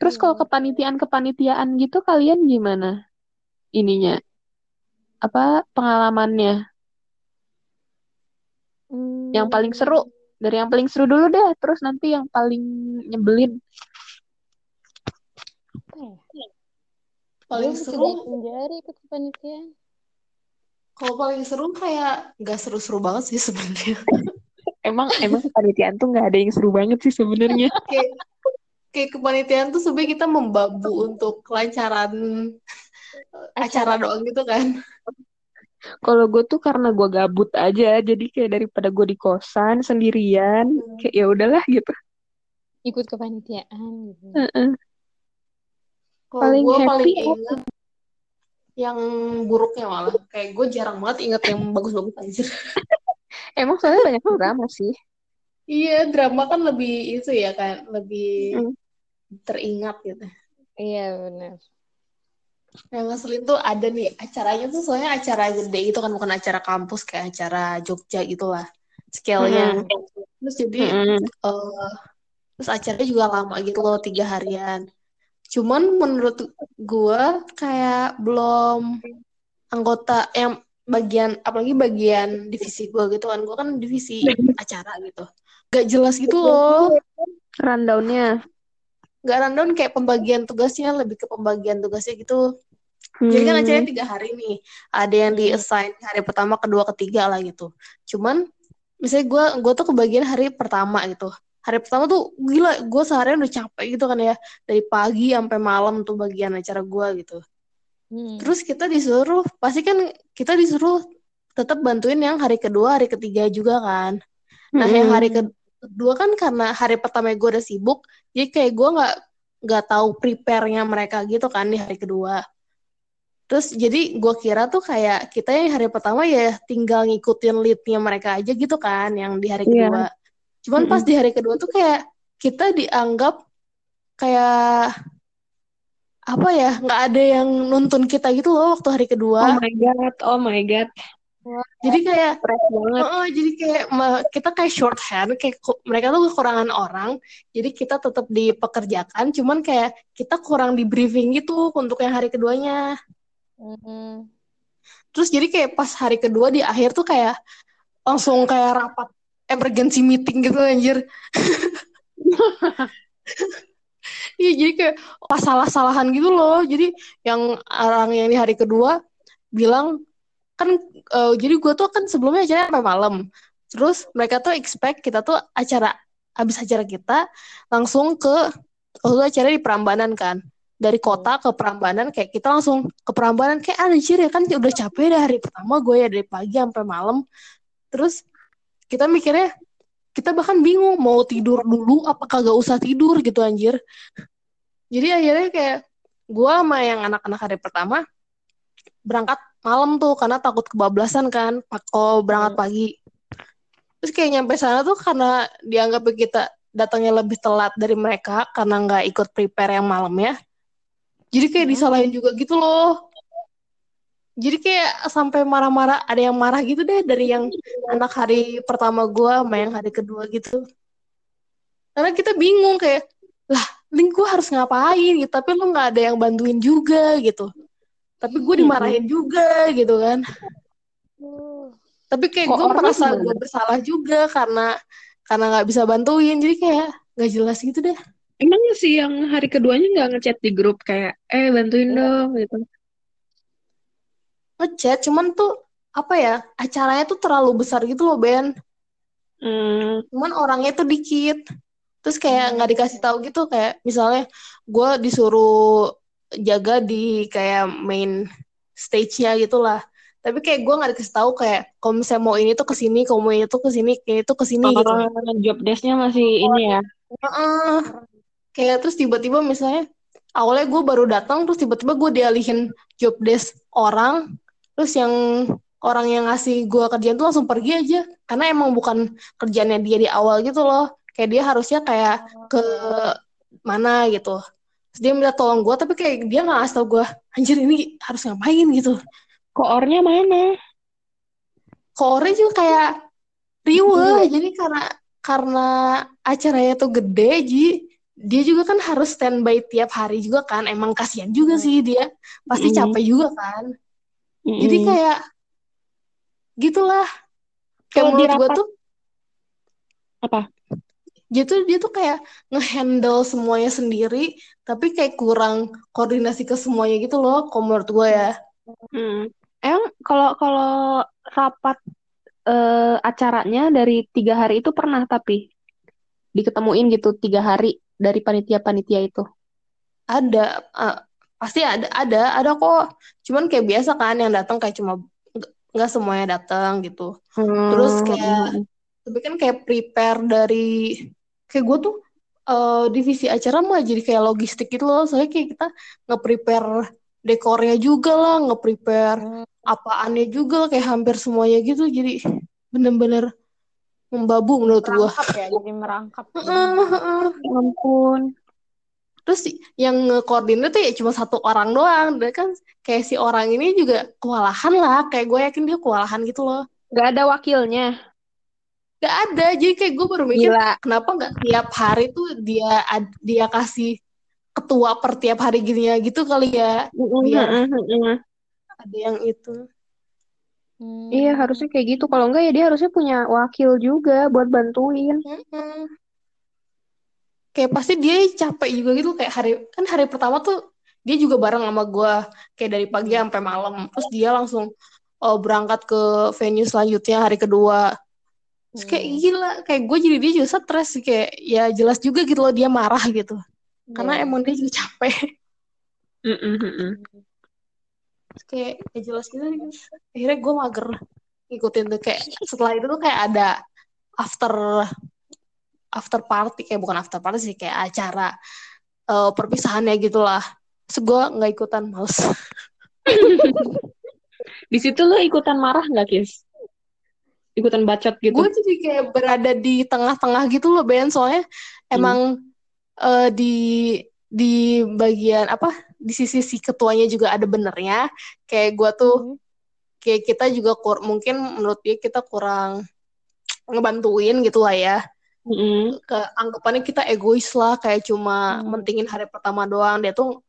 Terus kalau kepanitiaan-kepanitiaan gitu kalian gimana? Ininya. Apa pengalamannya? Hmm. Yang paling seru. Dari yang paling seru dulu deh. Terus nanti yang paling nyebelin. Paling seru jari ikut kepanitiaan. kalau paling seru kayak nggak seru-seru banget sih sebenarnya Emang emang kepanitiaan tuh nggak ada yang seru banget sih sebenarnya. kayak kayak kepanitiaan tuh sebenarnya kita membabu untuk kelancaran eh, acara doang gitu kan Kalau gue tuh karena gue gabut aja, jadi kayak daripada gue di kosan sendirian, kayak ya udahlah gitu. Ikut kepanitiaan gitu. Heeh. kalau Paling gue happy paling inget yang buruknya malah kayak gue jarang banget inget yang bagus-bagus anjir Emang soalnya banyak drama sih. iya drama kan lebih itu ya kan lebih Mm. teringat gitu Iya benar. Yang ngeselin tuh ada nih acaranya tuh soalnya acara gede gitu kan bukan acara kampus kayak acara Jogja gitu lah scale-nya. Terus jadi Mm-mm. eh, terus acaranya juga lama gitu loh tiga harian. Cuman menurut gua kayak belum anggota yang bagian apalagi bagian divisi gua gitu kan gua kan divisi acara gitu. Gak jelas gitu loh. Rundown-nya. Gak rundown kayak pembagian tugasnya lebih ke pembagian tugasnya gitu. Jadi kan Hmm. acaranya tiga hari nih. Ada yang di assign hari pertama, kedua, ketiga lah gitu. Cuman misalnya gue gue tuh kebagian hari pertama gitu. Hari pertama tuh gila, gue seharian udah capek gitu kan ya. Dari pagi sampai malam tuh bagian acara gue gitu. Hmm. Terus kita disuruh, pasti kan kita disuruh tetap bantuin yang hari kedua, hari ketiga juga kan. Nah, yang hari ke- kedua kan karena hari pertama gue udah sibuk, jadi kayak gue nggak nggak tahu prepare-nya mereka gitu kan di hari kedua. Terus jadi gue kira tuh kayak kita yang hari pertama ya tinggal ngikutin lead-nya mereka aja gitu kan, yang di hari kedua. Cuman pas Mm-mm. di hari kedua tuh kayak kita dianggap kayak apa ya nggak ada yang nuntun kita gitu loh waktu hari Oh kedua. my god, oh my god. Jadi kayak banget. Oh, jadi kayak kita kayak shorthand, kayak mereka tuh kekurangan orang, jadi kita tetap dipekerjakan, cuman kayak kita kurang di briefing gitu untuk yang hari keduanya. Hmm. Terus jadi kayak pas hari kedua di akhir tuh kayak langsung kayak rapat emergency meeting gitu anjir. Iya, jadi kayak pas salah-salahan gitu loh. Jadi yang orang yang di hari kedua bilang kan eh, jadi gue tuh kan sebelumnya acaranya sampai malam. Terus mereka tuh expect kita tuh acara habis acara kita langsung ke waktu itu acara di Prambanan kan. Dari kota ke Prambanan kayak kita langsung ke Prambanan kayak anjir ya kan udah capek dari hari pertama gue ya dari pagi sampai malam. Terus kita mikirnya kita bahkan bingung mau tidur dulu apa kagak usah tidur gitu anjir. Jadi akhirnya kayak gue sama yang anak-anak hari pertama berangkat malam tuh karena takut kebablasan kan pa- kalau berangkat pagi. Terus kayak nyampe sana tuh karena dianggap kita datangnya lebih telat dari mereka karena nggak ikut prepare yang malam ya. Jadi kayak disalahin juga gitu loh. Jadi kayak sampai marah-marah, ada yang marah gitu deh dari yang anak hari pertama gua sama yang hari kedua gitu. Karena kita bingung kayak, lah, Link gue harus ngapain gitu, tapi lu nggak ada yang bantuin juga gitu. Tapi gue dimarahin juga gitu kan. Tapi kayak gue merasa gue bersalah juga karena karena nggak bisa bantuin, jadi kayak nggak jelas gitu deh. Emang sih yang hari keduanya nggak ngechat di grup kayak, eh bantuin dong gitu. Ngechat, cuman tuh apa ya acaranya tuh terlalu besar gitu loh Ben. Hmm, cuman orangnya tuh dikit terus kayak nggak dikasih tahu gitu kayak misalnya gue disuruh jaga di kayak main stage-nya gitulah tapi kayak gue nggak dikasih tahu kayak kalau misalnya mau ini tuh ke sini kalau mau ini tuh ke sini kayak itu ke sini gitu oh, job desk-nya masih ini ya. Heeh. kayak terus tiba-tiba misalnya awalnya gue baru datang terus tiba-tiba gue dialihin job desk orang terus yang orang yang ngasih gue kerjaan tuh langsung pergi aja. Karena emang bukan kerjaannya dia di awal gitu loh. Kayak dia harusnya kayak ke mana gitu. Terus dia minta tolong gue tapi kayak dia nggak ngasih tau gue anjir ini harus ngapain? gitu. Koornya mana? Kore juga kayak riwe. Jadi karena karena acaranya tuh gede Ji dia juga kan harus standby tiap hari juga kan. Emang kasihan juga Hmm. sih dia. Pasti Mm. capek juga kan jadi kayak gitulah kayak menurut gue tuh Apa? dia tuh dia tuh kayak ngehandle semuanya sendiri tapi kayak kurang koordinasi ke semuanya gitu loh kalau menurut gue ya Hmm. Emang kalau kalau rapat eh, acaranya dari tiga hari itu pernah tapi diketemuin gitu tiga hari dari panitia-panitia itu. ada eh, pasti ada ada ada kok. Cuman kayak biasa kan yang datang kayak cuma nggak semuanya datang gitu. Terus kayak- Hmm. tapi kan kayak prepare dari kayak gue tuh eh, divisi acara mah jadi kayak logistik gitu loh. Soalnya kayak kita nge-prepare dekornya juga lah nge-prepare Hmm. apaannya juga lah, kayak hampir semuanya gitu. Jadi bener-bener membabu menurut gue merangkap ya jadi merangkap. Ya ampun. Terus yang nge-coordinate tuh ya cuma satu orang doang dan kan kayak si orang ini juga kewalahan lah kayak gue yakin dia kewalahan gitu loh Gak ada wakilnya. gak ada jadi kayak gue baru mikir Gila. kenapa nggak tiap hari tuh dia dia kasih ketua per tiap hari gini ya gitu kali ya Biar- Mm-mm. ada yang itu Hmm. Iya harusnya kayak gitu. Kalau enggak ya dia harusnya punya wakil juga buat bantuin. Mm-mm. Kayak pasti dia capek juga gitu kayak hari kan hari pertama tuh dia juga bareng sama gue kayak dari pagi sampai malam terus dia langsung oh, berangkat ke venue selanjutnya hari kedua terus kayak Hmm. gila kayak gue jadi dia juga stres kayak ya jelas juga gitu loh dia marah gitu karena Iya. emang dia juga capek mm-mm. Terus kayak ya jelas gitu akhirnya gue mager ngikutin tuh kayak setelah itu tuh kayak ada after after party kayak bukan after party sih kayak acara eh, perpisahannya gitulah terus gue nggak ikutan males Di situ lo ikutan marah nggak, Kis? Ikutan bacot gitu? gue jadi kayak berada di tengah-tengah gitu loh Ben soalnya emang eh, di di bagian apa di sisi si ketuanya juga ada benernya kayak gue tuh Hmm. kayak kita juga kur mungkin menurut dia kita kurang ngebantuin gitu lah ya Mm-mm. ke anggapannya kita egois lah kayak cuma Hmm. mentingin hari pertama doang dia tuh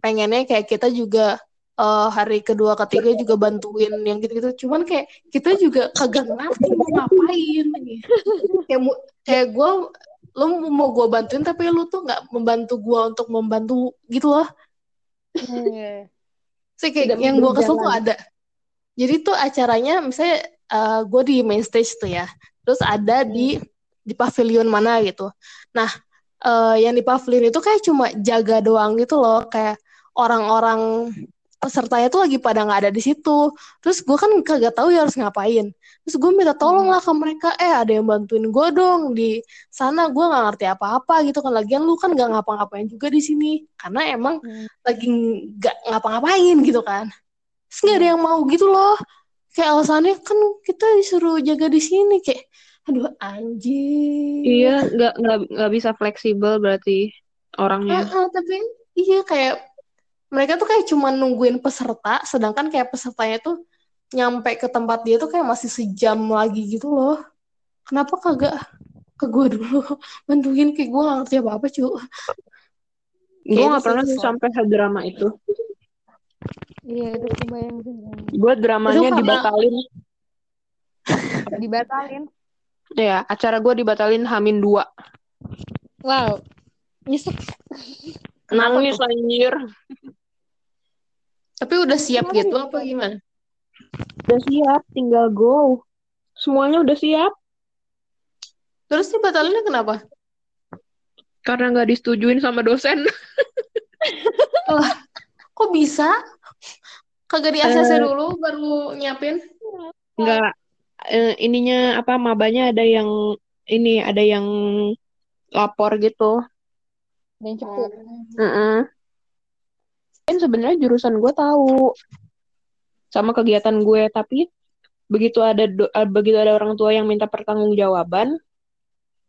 pengennya kayak kita juga eh, hari kedua ketiga juga bantuin yang gitu-gitu cuman kayak kita juga kagak ngerti mau ngapain kayak kayak gue lu mau gue bantuin tapi lu tuh nggak membantu gue untuk membantu gitu loh Iya. Sih kayak Tidak yang gue kesel tuh ada. Jadi tuh acaranya misalnya gue di main stage tuh ya. Terus ada di di pavilion mana gitu. Nah, eh, yang di pavilion itu kayak cuma jaga doang gitu loh, kayak orang-orang pesertanya tuh lagi pada nggak ada di situ. Terus gue kan kagak tahu ya harus ngapain. Terus gue minta tolong lah ke mereka, eh ada yang bantuin gue dong di sana. Gue nggak ngerti apa-apa gitu kan. Lagian lu kan nggak ngapa-ngapain juga di sini, karena emang Hmm. lagi nggak ngapa-ngapain gitu kan. Terus nggak ada yang mau gitu loh. Kayak alasannya kan kita disuruh jaga di sini kayak, aduh anjing. Iya, nggak nggak nggak bisa fleksibel berarti orangnya. Heeh, tapi iya kayak mereka tuh kayak cuma nungguin peserta, sedangkan kayak pesertanya tuh nyampe ke tempat dia tuh kayak masih sejam lagi gitu loh. Kenapa kagak ke gue dulu bantuin kayak gue gak ngerti apa-apa cu. Gue itu pernah sih sampai drama itu. Iya itu kebayang. Gue dramanya Itu karena- dibatalin. Dibatalin. Ya, acara gue dibatalin Hamin dua. Wow. Nyesek. Kenapa Nangis anjir. Tapi udah siap Kenapa gitu apa gimana? Udah siap, tinggal go. Semuanya udah siap. Terus sih batalinnya kenapa? Karena nggak disetujuin sama dosen. Kok bisa? Kagak di ACC Eh. dulu baru nyiapin? Nggak, eh, ininya apa, mabanya ada yang, ini, ada yang lapor gitu. Dan cepu. Heeh. Kan sebenarnya jurusan gue tahu sama kegiatan gue, tapi begitu ada do- eh, begitu ada orang tua yang minta pertanggungjawaban,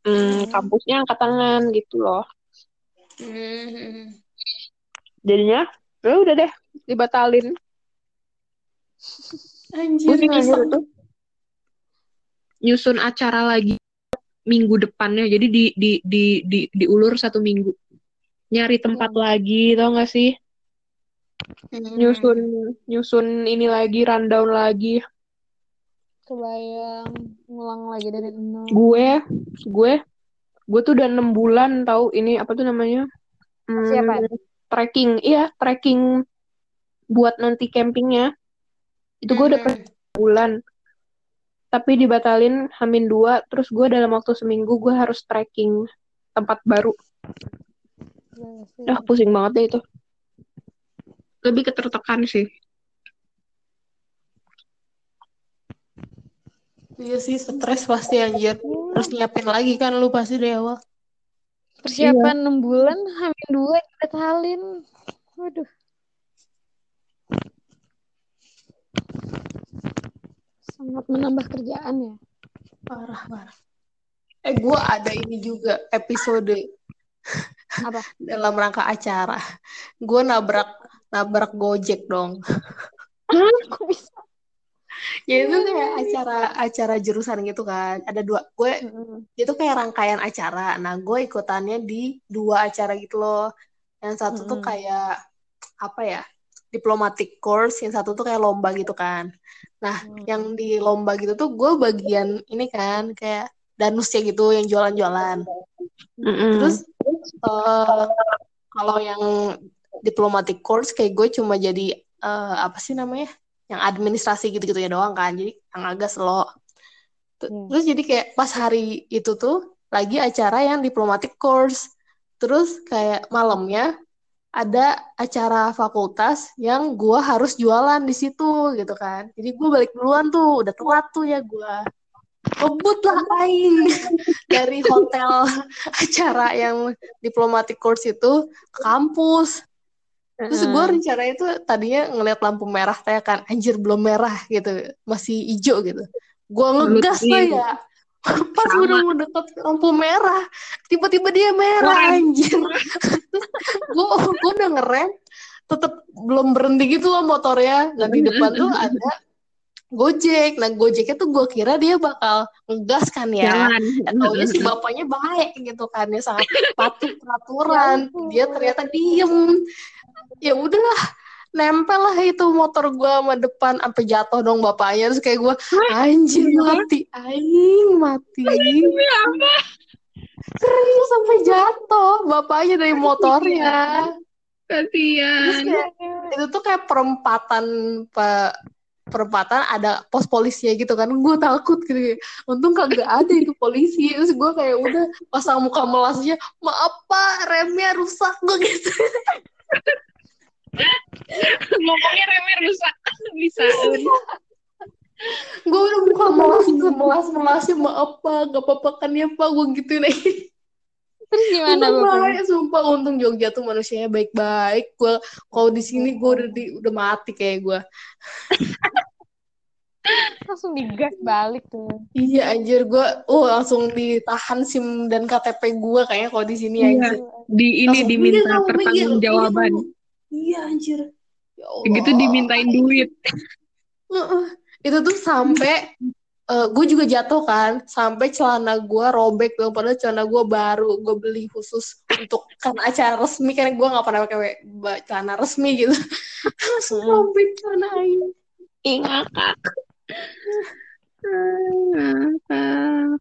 hmm, kampusnya angkat tangan gitu loh. Hmm. Jadinya, ya udah deh, dibatalin. Anjir, Pusing anjir. Nyusun acara lagi minggu depannya. Jadi di di di di diulur satu minggu. Nyari tempat lagi, tau gak sih? Hmm. Nyusun nyusun ini lagi, rundown lagi. Kebayang ngulang lagi dari nol. Gue gue gue tuh udah enam bulan tahu ini apa tuh namanya? Hmm, Persiapan. trekking, iya trekking buat nanti campingnya. Itu gue udah Hmm. bulan tapi dibatalin hamin dua terus gue dalam waktu seminggu gue harus trekking tempat baru Iya ah pusing banget deh itu lebih ketertekan sih Iya sih, stres pasti anjir. Terus nyiapin lagi kan lu pasti dari awal. Persiapan enam bulan, hamil dua dibatalin. Waduh. Sangat menambah kerjaan ya. Parah, parah. Eh, gue ada ini juga episode Apa? dalam rangka acara. Gue nabrak nabrak Gojek dong. Kok bisa? Ya itu kayak acara acara jurusan gitu kan. Ada dua. Gue itu kayak rangkaian acara. Nah, gue ikutannya di dua acara gitu loh. Yang satu tuh Mm-mm. kayak apa ya? Diplomatic course, yang satu tuh kayak lomba gitu kan. Nah, Hmm. yang di lomba gitu tuh gue bagian ini kan kayak danusnya gitu yang jualan-jualan. Mm-mm. Terus eh, kalau yang diplomatic course kayak gue cuma jadi eh, apa sih namanya? Yang administrasi gitu-gitu ya doang kan. Jadi yang agak slow. Hmm. Terus jadi kayak pas hari itu tuh lagi acara yang diplomatic course. Terus kayak malamnya ada acara fakultas yang gue harus jualan di situ gitu kan. Jadi gue balik duluan tuh, udah telat tuh ya gue. Ngebut lah aing dari hotel acara yang diplomatic course itu ke kampus. Terus gue rencananya tuh tadinya ngeliat lampu merah teh kan, anjir belum merah gitu, masih hijau gitu. Gue ngegas lah Lutin. ya. Pas Sama. udah mau deket lampu merah, tiba-tiba dia merah anjir. gue gue udah ngerem, tetep belum berhenti gitu loh motornya. Nah di depan tuh ada Gojek. Nah Gojeknya tuh gue kira dia bakal ngegas kan ya. Taunya si bapaknya baik gitu kan, dia sangat patuh peraturan. Dia ternyata diem. Ya udahlah, nempel lah itu motor gua sama depan sampai jatuh dong bapaknya. Terus kayak gua anjir mati. Aing mati. Serius sampai jatuh bapaknya dari motornya. Kayak itu tuh kayak perempatan pe- perempatan ada pos polisinya gitu kan. Gue takut gitu untung kagak ada itu polisi. Terus gue kayak udah pasang muka melasnya maaf pak remnya rusak gue gitu Ngomongnya remnya rusak. Bisa. gue udah buka melas melas melasnya maaf pak gak apa-apa kan ya pak gue gitu nih Terus gimana baik sumpah untung Jogja tuh manusianya baik-baik gue kalau di sini gue udah di, udah mati kayak gue Langsung digas balik tuh. iya anjir gue oh langsung ditahan sim dan KTP gue kayaknya kalau di sini Iya. anjir Di ini Langsung, diminta "Minggir kamu, minggir, pertanggungjawaban. Minggir kamu." iya anjir ya Allah. Gitu dimintain duit. Heeh. itu tuh sampai gue juga jatuh kan sampai celana gue robek dong padahal celana gue baru gue beli khusus untuk karena acara resmi kan gue nggak pernah pakai celana resmi gitu langsung Hmm. robek celana ngakak. Ngakak.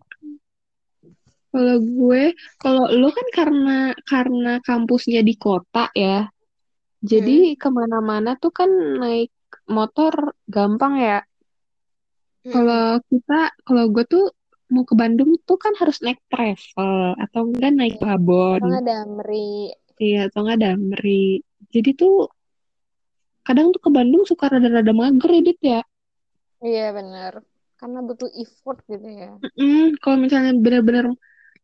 Kalau gue, kalau lo kan karena karena kampusnya di kota ya, jadi ke mana-mana tuh kan naik motor gampang ya. Kalau kita, kalau gue tuh mau ke Bandung tuh kan harus naik travel atau enggak naik babon, Kalau nggak Damri. iya atau enggak Damri. Jadi tuh kadang tuh ke Bandung suka rada-rada mager ya, Dit ya. Iya benar. Karena butuh effort gitu ya. Mm, kalau misalnya benar-benar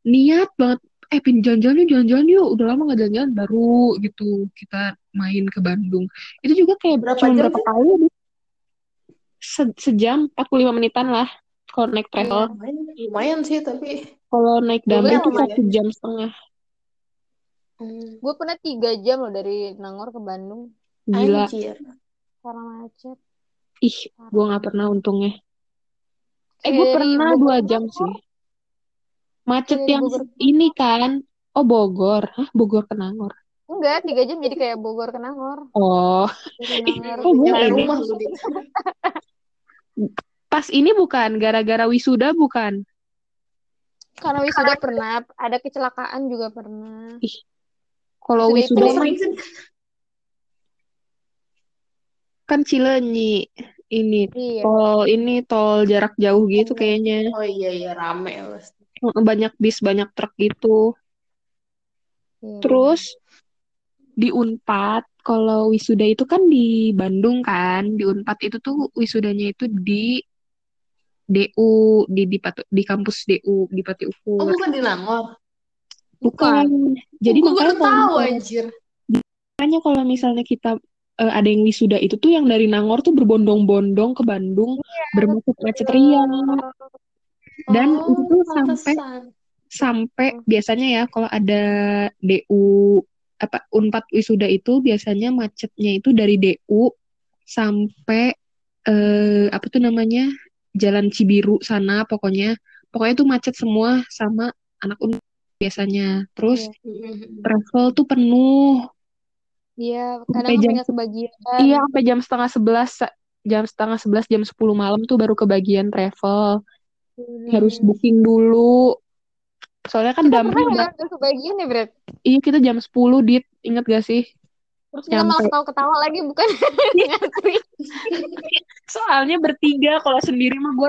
niat banget, eh pin jalan-jalan yuk, jalan-jalan yuk, udah lama nggak jalan-jalan, baru gitu kita main ke Bandung. Itu juga kayak Berapa cuma jam berapa kali? Se- sejam, 45 menitan lah kalau naik Iya, travel. lumayan, lumayan sih tapi Kalau naik damai itu satu jam setengah. hmm, Gue pernah tiga jam loh dari Nangor ke Bandung Gila. anjir karena macet. Ih, gue nggak pernah untungnya. Eh, gue pernah dua jam sih. Macet Dari yang Bogor. ini kan. Oh, Bogor. Hah, Bogor ke Nangor. Enggak, tiga jam jadi kayak Bogor ke Nangor. Oh, Nangor. Oh, rumah pas ini bukan gara-gara wisuda bukan. Karena wisuda pernah, ada kecelakaan juga pernah. Kalau Wisuda kan Cileunyi. Ini Iya. tol ini tol jarak jauh gitu Iya. kayaknya. Oh iya iya rame pasti. Banyak bis, banyak truk gitu. Iya. Terus di Unpad, kalau wisuda itu kan di Bandung kan. Di Unpad itu tuh wisudanya itu di DU, di di, Patu- di kampus DU di Pati Oh Ukur. bukan di Nangor. Bukan. Jadi gue baru makanya kalau tahu misalnya, anjir. makanya kalau misalnya kita eh, ada yang wisuda itu tuh yang dari Nangor tuh berbondong-bondong ke Bandung, bermacet-macet ria. Dan oh, itu tuh sampai pantesan. sampai biasanya ya kalau ada DU apa Unpad wisuda itu biasanya macetnya itu dari DU sampai eh apa tuh namanya Jalan Cibiru sana pokoknya pokoknya tuh macet semua sama anak Unpad biasanya terus Iya. Travel tuh penuh Iya, kadang jam sampai kebagian. iya sampai jam setengah sebelas jam setengah sebelas jam 10 malam tuh baru kebagian travel harus booking dulu soalnya kan Kita dampnya pernah udah nggak nggak kebagian ya, Brad? iya kita jam 10 dit inget gak sih Terus kita malah Nyampe. ketawa-ketawa lagi, bukan ngantri. Soalnya bertiga, kalau sendiri mah gue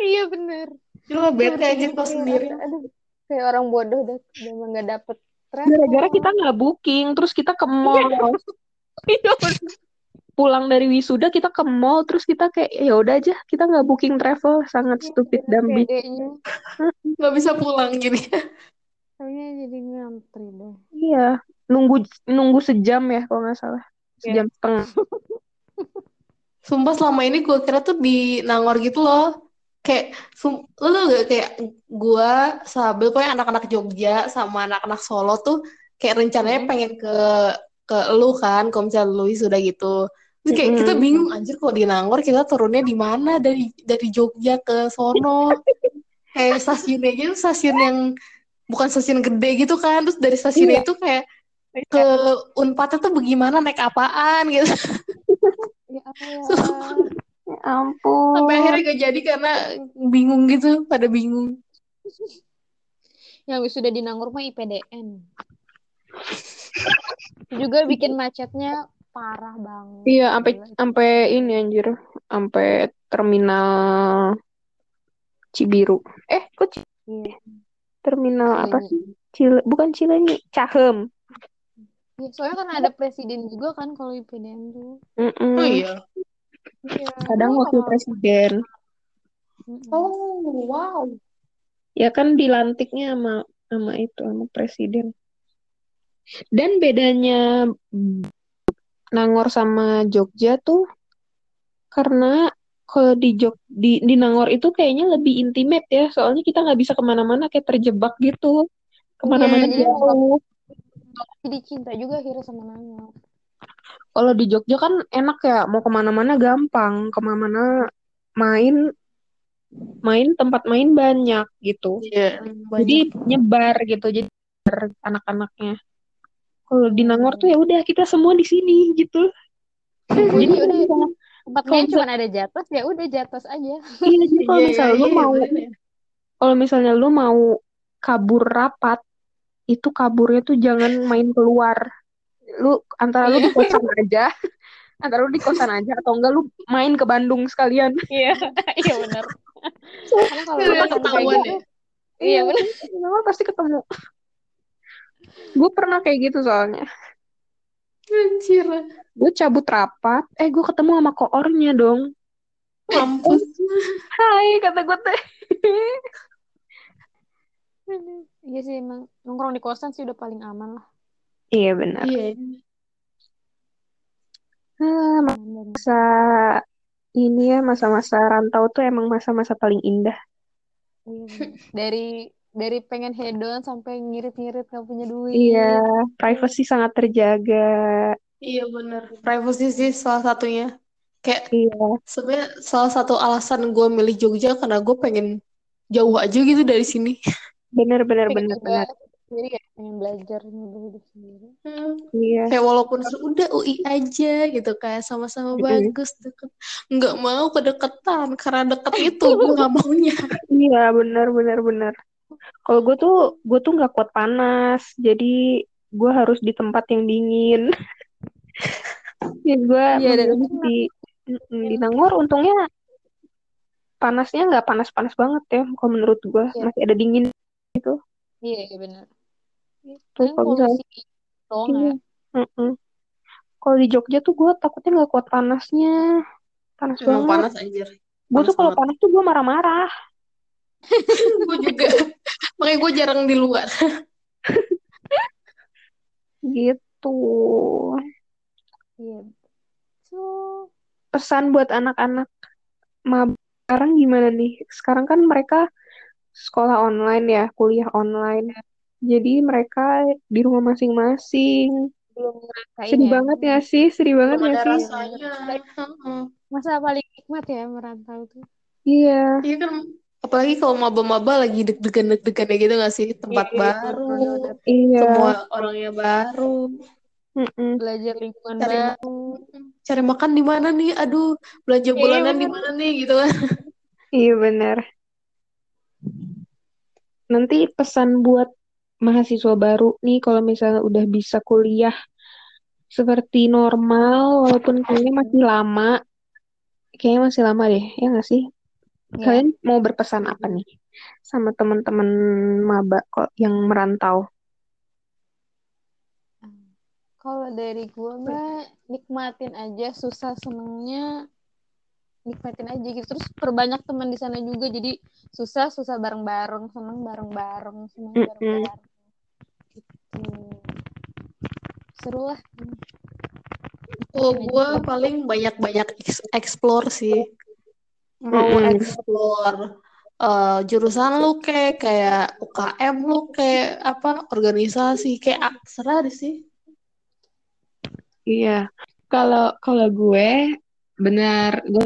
Iya, bener. Gila bete anjir kok sendiri. Aduh, kayak orang bodoh udah udah emang nggak dapet gara-gara kita nggak booking, terus kita ke mall. Iya, bener. Pulang dari wisuda kita ke mall, terus kita kayak ya udah aja kita nggak booking travel, sangat stupid dambi. Pedenya. Gak bisa pulang jadi. Kayaknya jadi ngantri deh. Iya, nunggu nunggu sejam ya kalau nggak salah, sejam setengah. Sumpah selama ini gue kira tuh di Nangor gitu loh. Kayak, sum lo tau gak kayak gue, Sabel, pokoknya anak-anak Jogja sama anak-anak Solo tuh kayak rencananya Hmm. pengen ke ke lu kan, kalau misalnya lu sudah gitu. Terus kayak kita Mm-mm. bingung anjir kok di Nangor kita turunnya di mana dari dari Jogja ke sono. kayak stasiunnya gitu stasiun yang bukan stasiun gede gitu kan. Terus dari stasiunnya itu kayak ke Unpadnya tuh bagaimana naik apaan gitu. Ya Allah. Ya ampun. Sampai akhirnya gak jadi karena bingung gitu, pada bingung. Yang sudah di Nangor mah IPDN. Itu juga bikin macetnya parah banget. Iya, sampai sampai ini anjir, sampai terminal Cibiru. Eh, kok Ci- Iya. terminal apa Cileunyi. sih? Cile, bukan Cileunyi, Cahem. Iya, soalnya kan ada presiden juga kan kalau IPDN tuh. Mm-mm. Oh iya. Iya. Kadang wakil presiden. Oh, wow. Ya kan dilantiknya sama sama itu sama presiden. Dan bedanya Nangor sama Jogja tuh karena kalau di Jog di, di Nangor itu kayaknya lebih intimate ya, soalnya kita nggak bisa ke mana-mana kayak terjebak gitu, ke mana-mana Iya, jadi jauh. Jadi cinta juga akhirnya sama Nangor. Kalau di Jogja kan enak ya, mau ke mana-mana gampang, ke mana-mana main main tempat main banyak gitu. Iya, Jadi banyak. nyebar gitu, jadi anak-anaknya. Kalau di Nangor tuh ya udah kita semua di sini gitu. Jadi udah misalnya, tempat kalau main misal- cuma ada jatos ya udah jatos aja. iya jadi kalau Iya, misalnya iya, lu iya, mau kalau misalnya lu mau kabur rapat, itu kaburnya tuh jangan main keluar. Lu antara lu di kosan aja, antara lu di kosan aja atau enggak lu main ke Bandung sekalian. Iya, iya benar. Karena kalau Biar misalkan ketahuan kayak ya. gitu, Iya, Nangor pasti ketemu. Gue pernah kayak gitu soalnya. Anjir. Gue cabut rapat, eh gue ketemu sama koornya dong. Mampus. Hai, kata gue teh. Iya sih emang nongkrong di kosan sih udah paling aman lah. Iya benar. Iya. Ah, masa ini ya masa-masa rantau tuh emang masa-masa paling indah. Iya. Dari dari pengen hedon sampai ngirit-ngirit gak punya duit. Iya, privacy sangat terjaga. Iya bener. Privacy sih salah satunya. Kayak Iya, sebenarnya salah satu alasan gue milih Jogja karena gue pengen jauh aja gitu dari sini. bener bener pengen bener bener sendiri ya pengen belajar hidup sendiri iya Kayak walaupun udah UI aja gitu kayak sama-sama bagus deket. Nggak mau kedekatan karena deket itu gue nggak maunya. iya bener bener bener kalau gue tuh gue tuh nggak kuat panas jadi gue harus di tempat yang dingin ya gue Iya, dan itu di di Nangor untungnya panasnya nggak panas-panas banget ya kalau menurut gue Iya. masih ada dingin iya iya benar tuh kan kalau misalnya Iya. ya Mm-mm. Kalau di Jogja tuh gue takutnya nggak kuat panasnya. Panas Emang banget. panas anjir. Gue tuh kalau panas tuh gue marah-marah. Gue juga. Makanya gue jarang di luar. Gitu. iya so Pesan buat anak-anak maba sekarang gimana nih? Sekarang kan mereka sekolah online ya, kuliah online. Jadi mereka di rumah masing-masing. belum ngerasain Sedih ya banget ya sih? Sedih banget Belum ya ada sih? rasanya. Masa paling nikmat ya merantau tuh Iya. Iya kan apalagi kalau maba-maba lagi deg-degan deg-degan gitu gak sih tempat Iya, baru bener-bener. Iya. semua orangnya baru Mm-mm. belajar lingkungan Cari baru cari makan di mana nih aduh belanja Iya, bulanan di mana nih gitu kan Iya benar. Nanti pesan buat mahasiswa baru nih kalau misalnya udah bisa kuliah seperti normal walaupun kayaknya masih lama. Kayaknya masih lama deh, ya nggak sih? Ya. Kalian mau berpesan apa nih? Sama teman-teman maba kok yang merantau? Kalau dari gue mah nikmatin aja susah senengnya nikmatin aja gitu. Terus perbanyak teman di sana juga jadi susah susah bareng-bareng seneng bareng-bareng seneng Mm-mm. bareng-bareng. Gitu. Seru lah. Oh gue paling banyak-banyak eks- explore sih mau Mm-mm. explore eh, jurusan lu kayak kayak UKM lu kayak apa organisasi kayak ah, serah deh sih Iya. Kalau kalau gue benar gue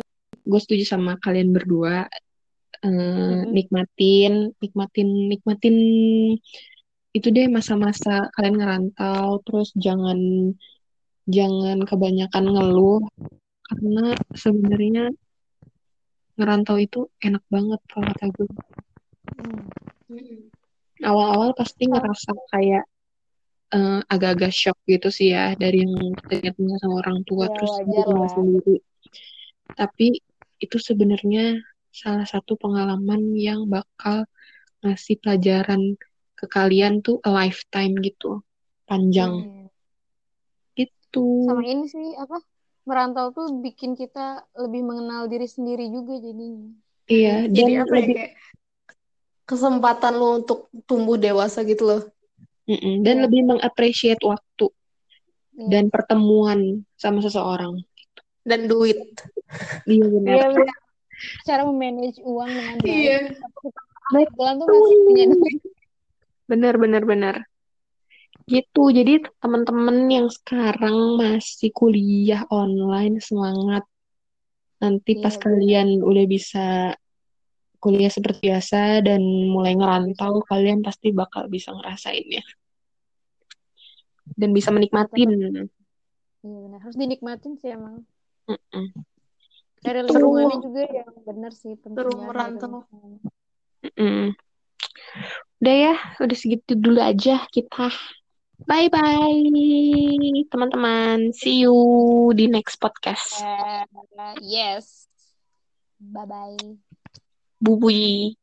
gue setuju sama kalian berdua. Eh, Mm-mm. nikmatin, nikmatin, nikmatin itu deh masa-masa kalian ngerantau. Terus jangan jangan kebanyakan ngeluh karena sebenarnya ngerantau itu enak banget kalau kata gue. Hmm. Awal-awal pasti ngerasa kayak eh, agak-agak shock gitu sih ya dari yang punya sama orang tua Ya, terus rumah sendiri. Tapi itu sebenarnya salah satu pengalaman yang bakal ngasih pelajaran ke kalian tuh a lifetime gitu, panjang Iya. gitu. sama ini sih apa merantau tuh bikin kita lebih mengenal diri sendiri juga jadinya Iya, dan jadi apa ya lebih kayak kesempatan lu untuk tumbuh dewasa gitu loh Mm-mm, dan Iya. lebih mengapresiasi waktu Iya. dan pertemuan sama seseorang. dan duit Iya benar. Iya, benar. cara memanage uang dengan baik Iya. Bulan tuh masih punya duit Benar, benar, benar. Gitu. Jadi teman-teman yang sekarang masih kuliah online semangat. Nanti Iya, pas benar. kalian udah bisa kuliah seperti biasa dan mulai ngerantau, kalian pasti bakal bisa ngerasainnya. Dan bisa menikmatin. iya benar harus dinikmatin sih emang Mm-mm. cari Gitu. lingkungannya juga yang benar sih Seru banget merantau. lingkungan. Mm-mm. Udah ya, udah segitu dulu aja kita. Bye-bye, teman-teman. See you di next podcast. Eh, yes bye bye Bubui.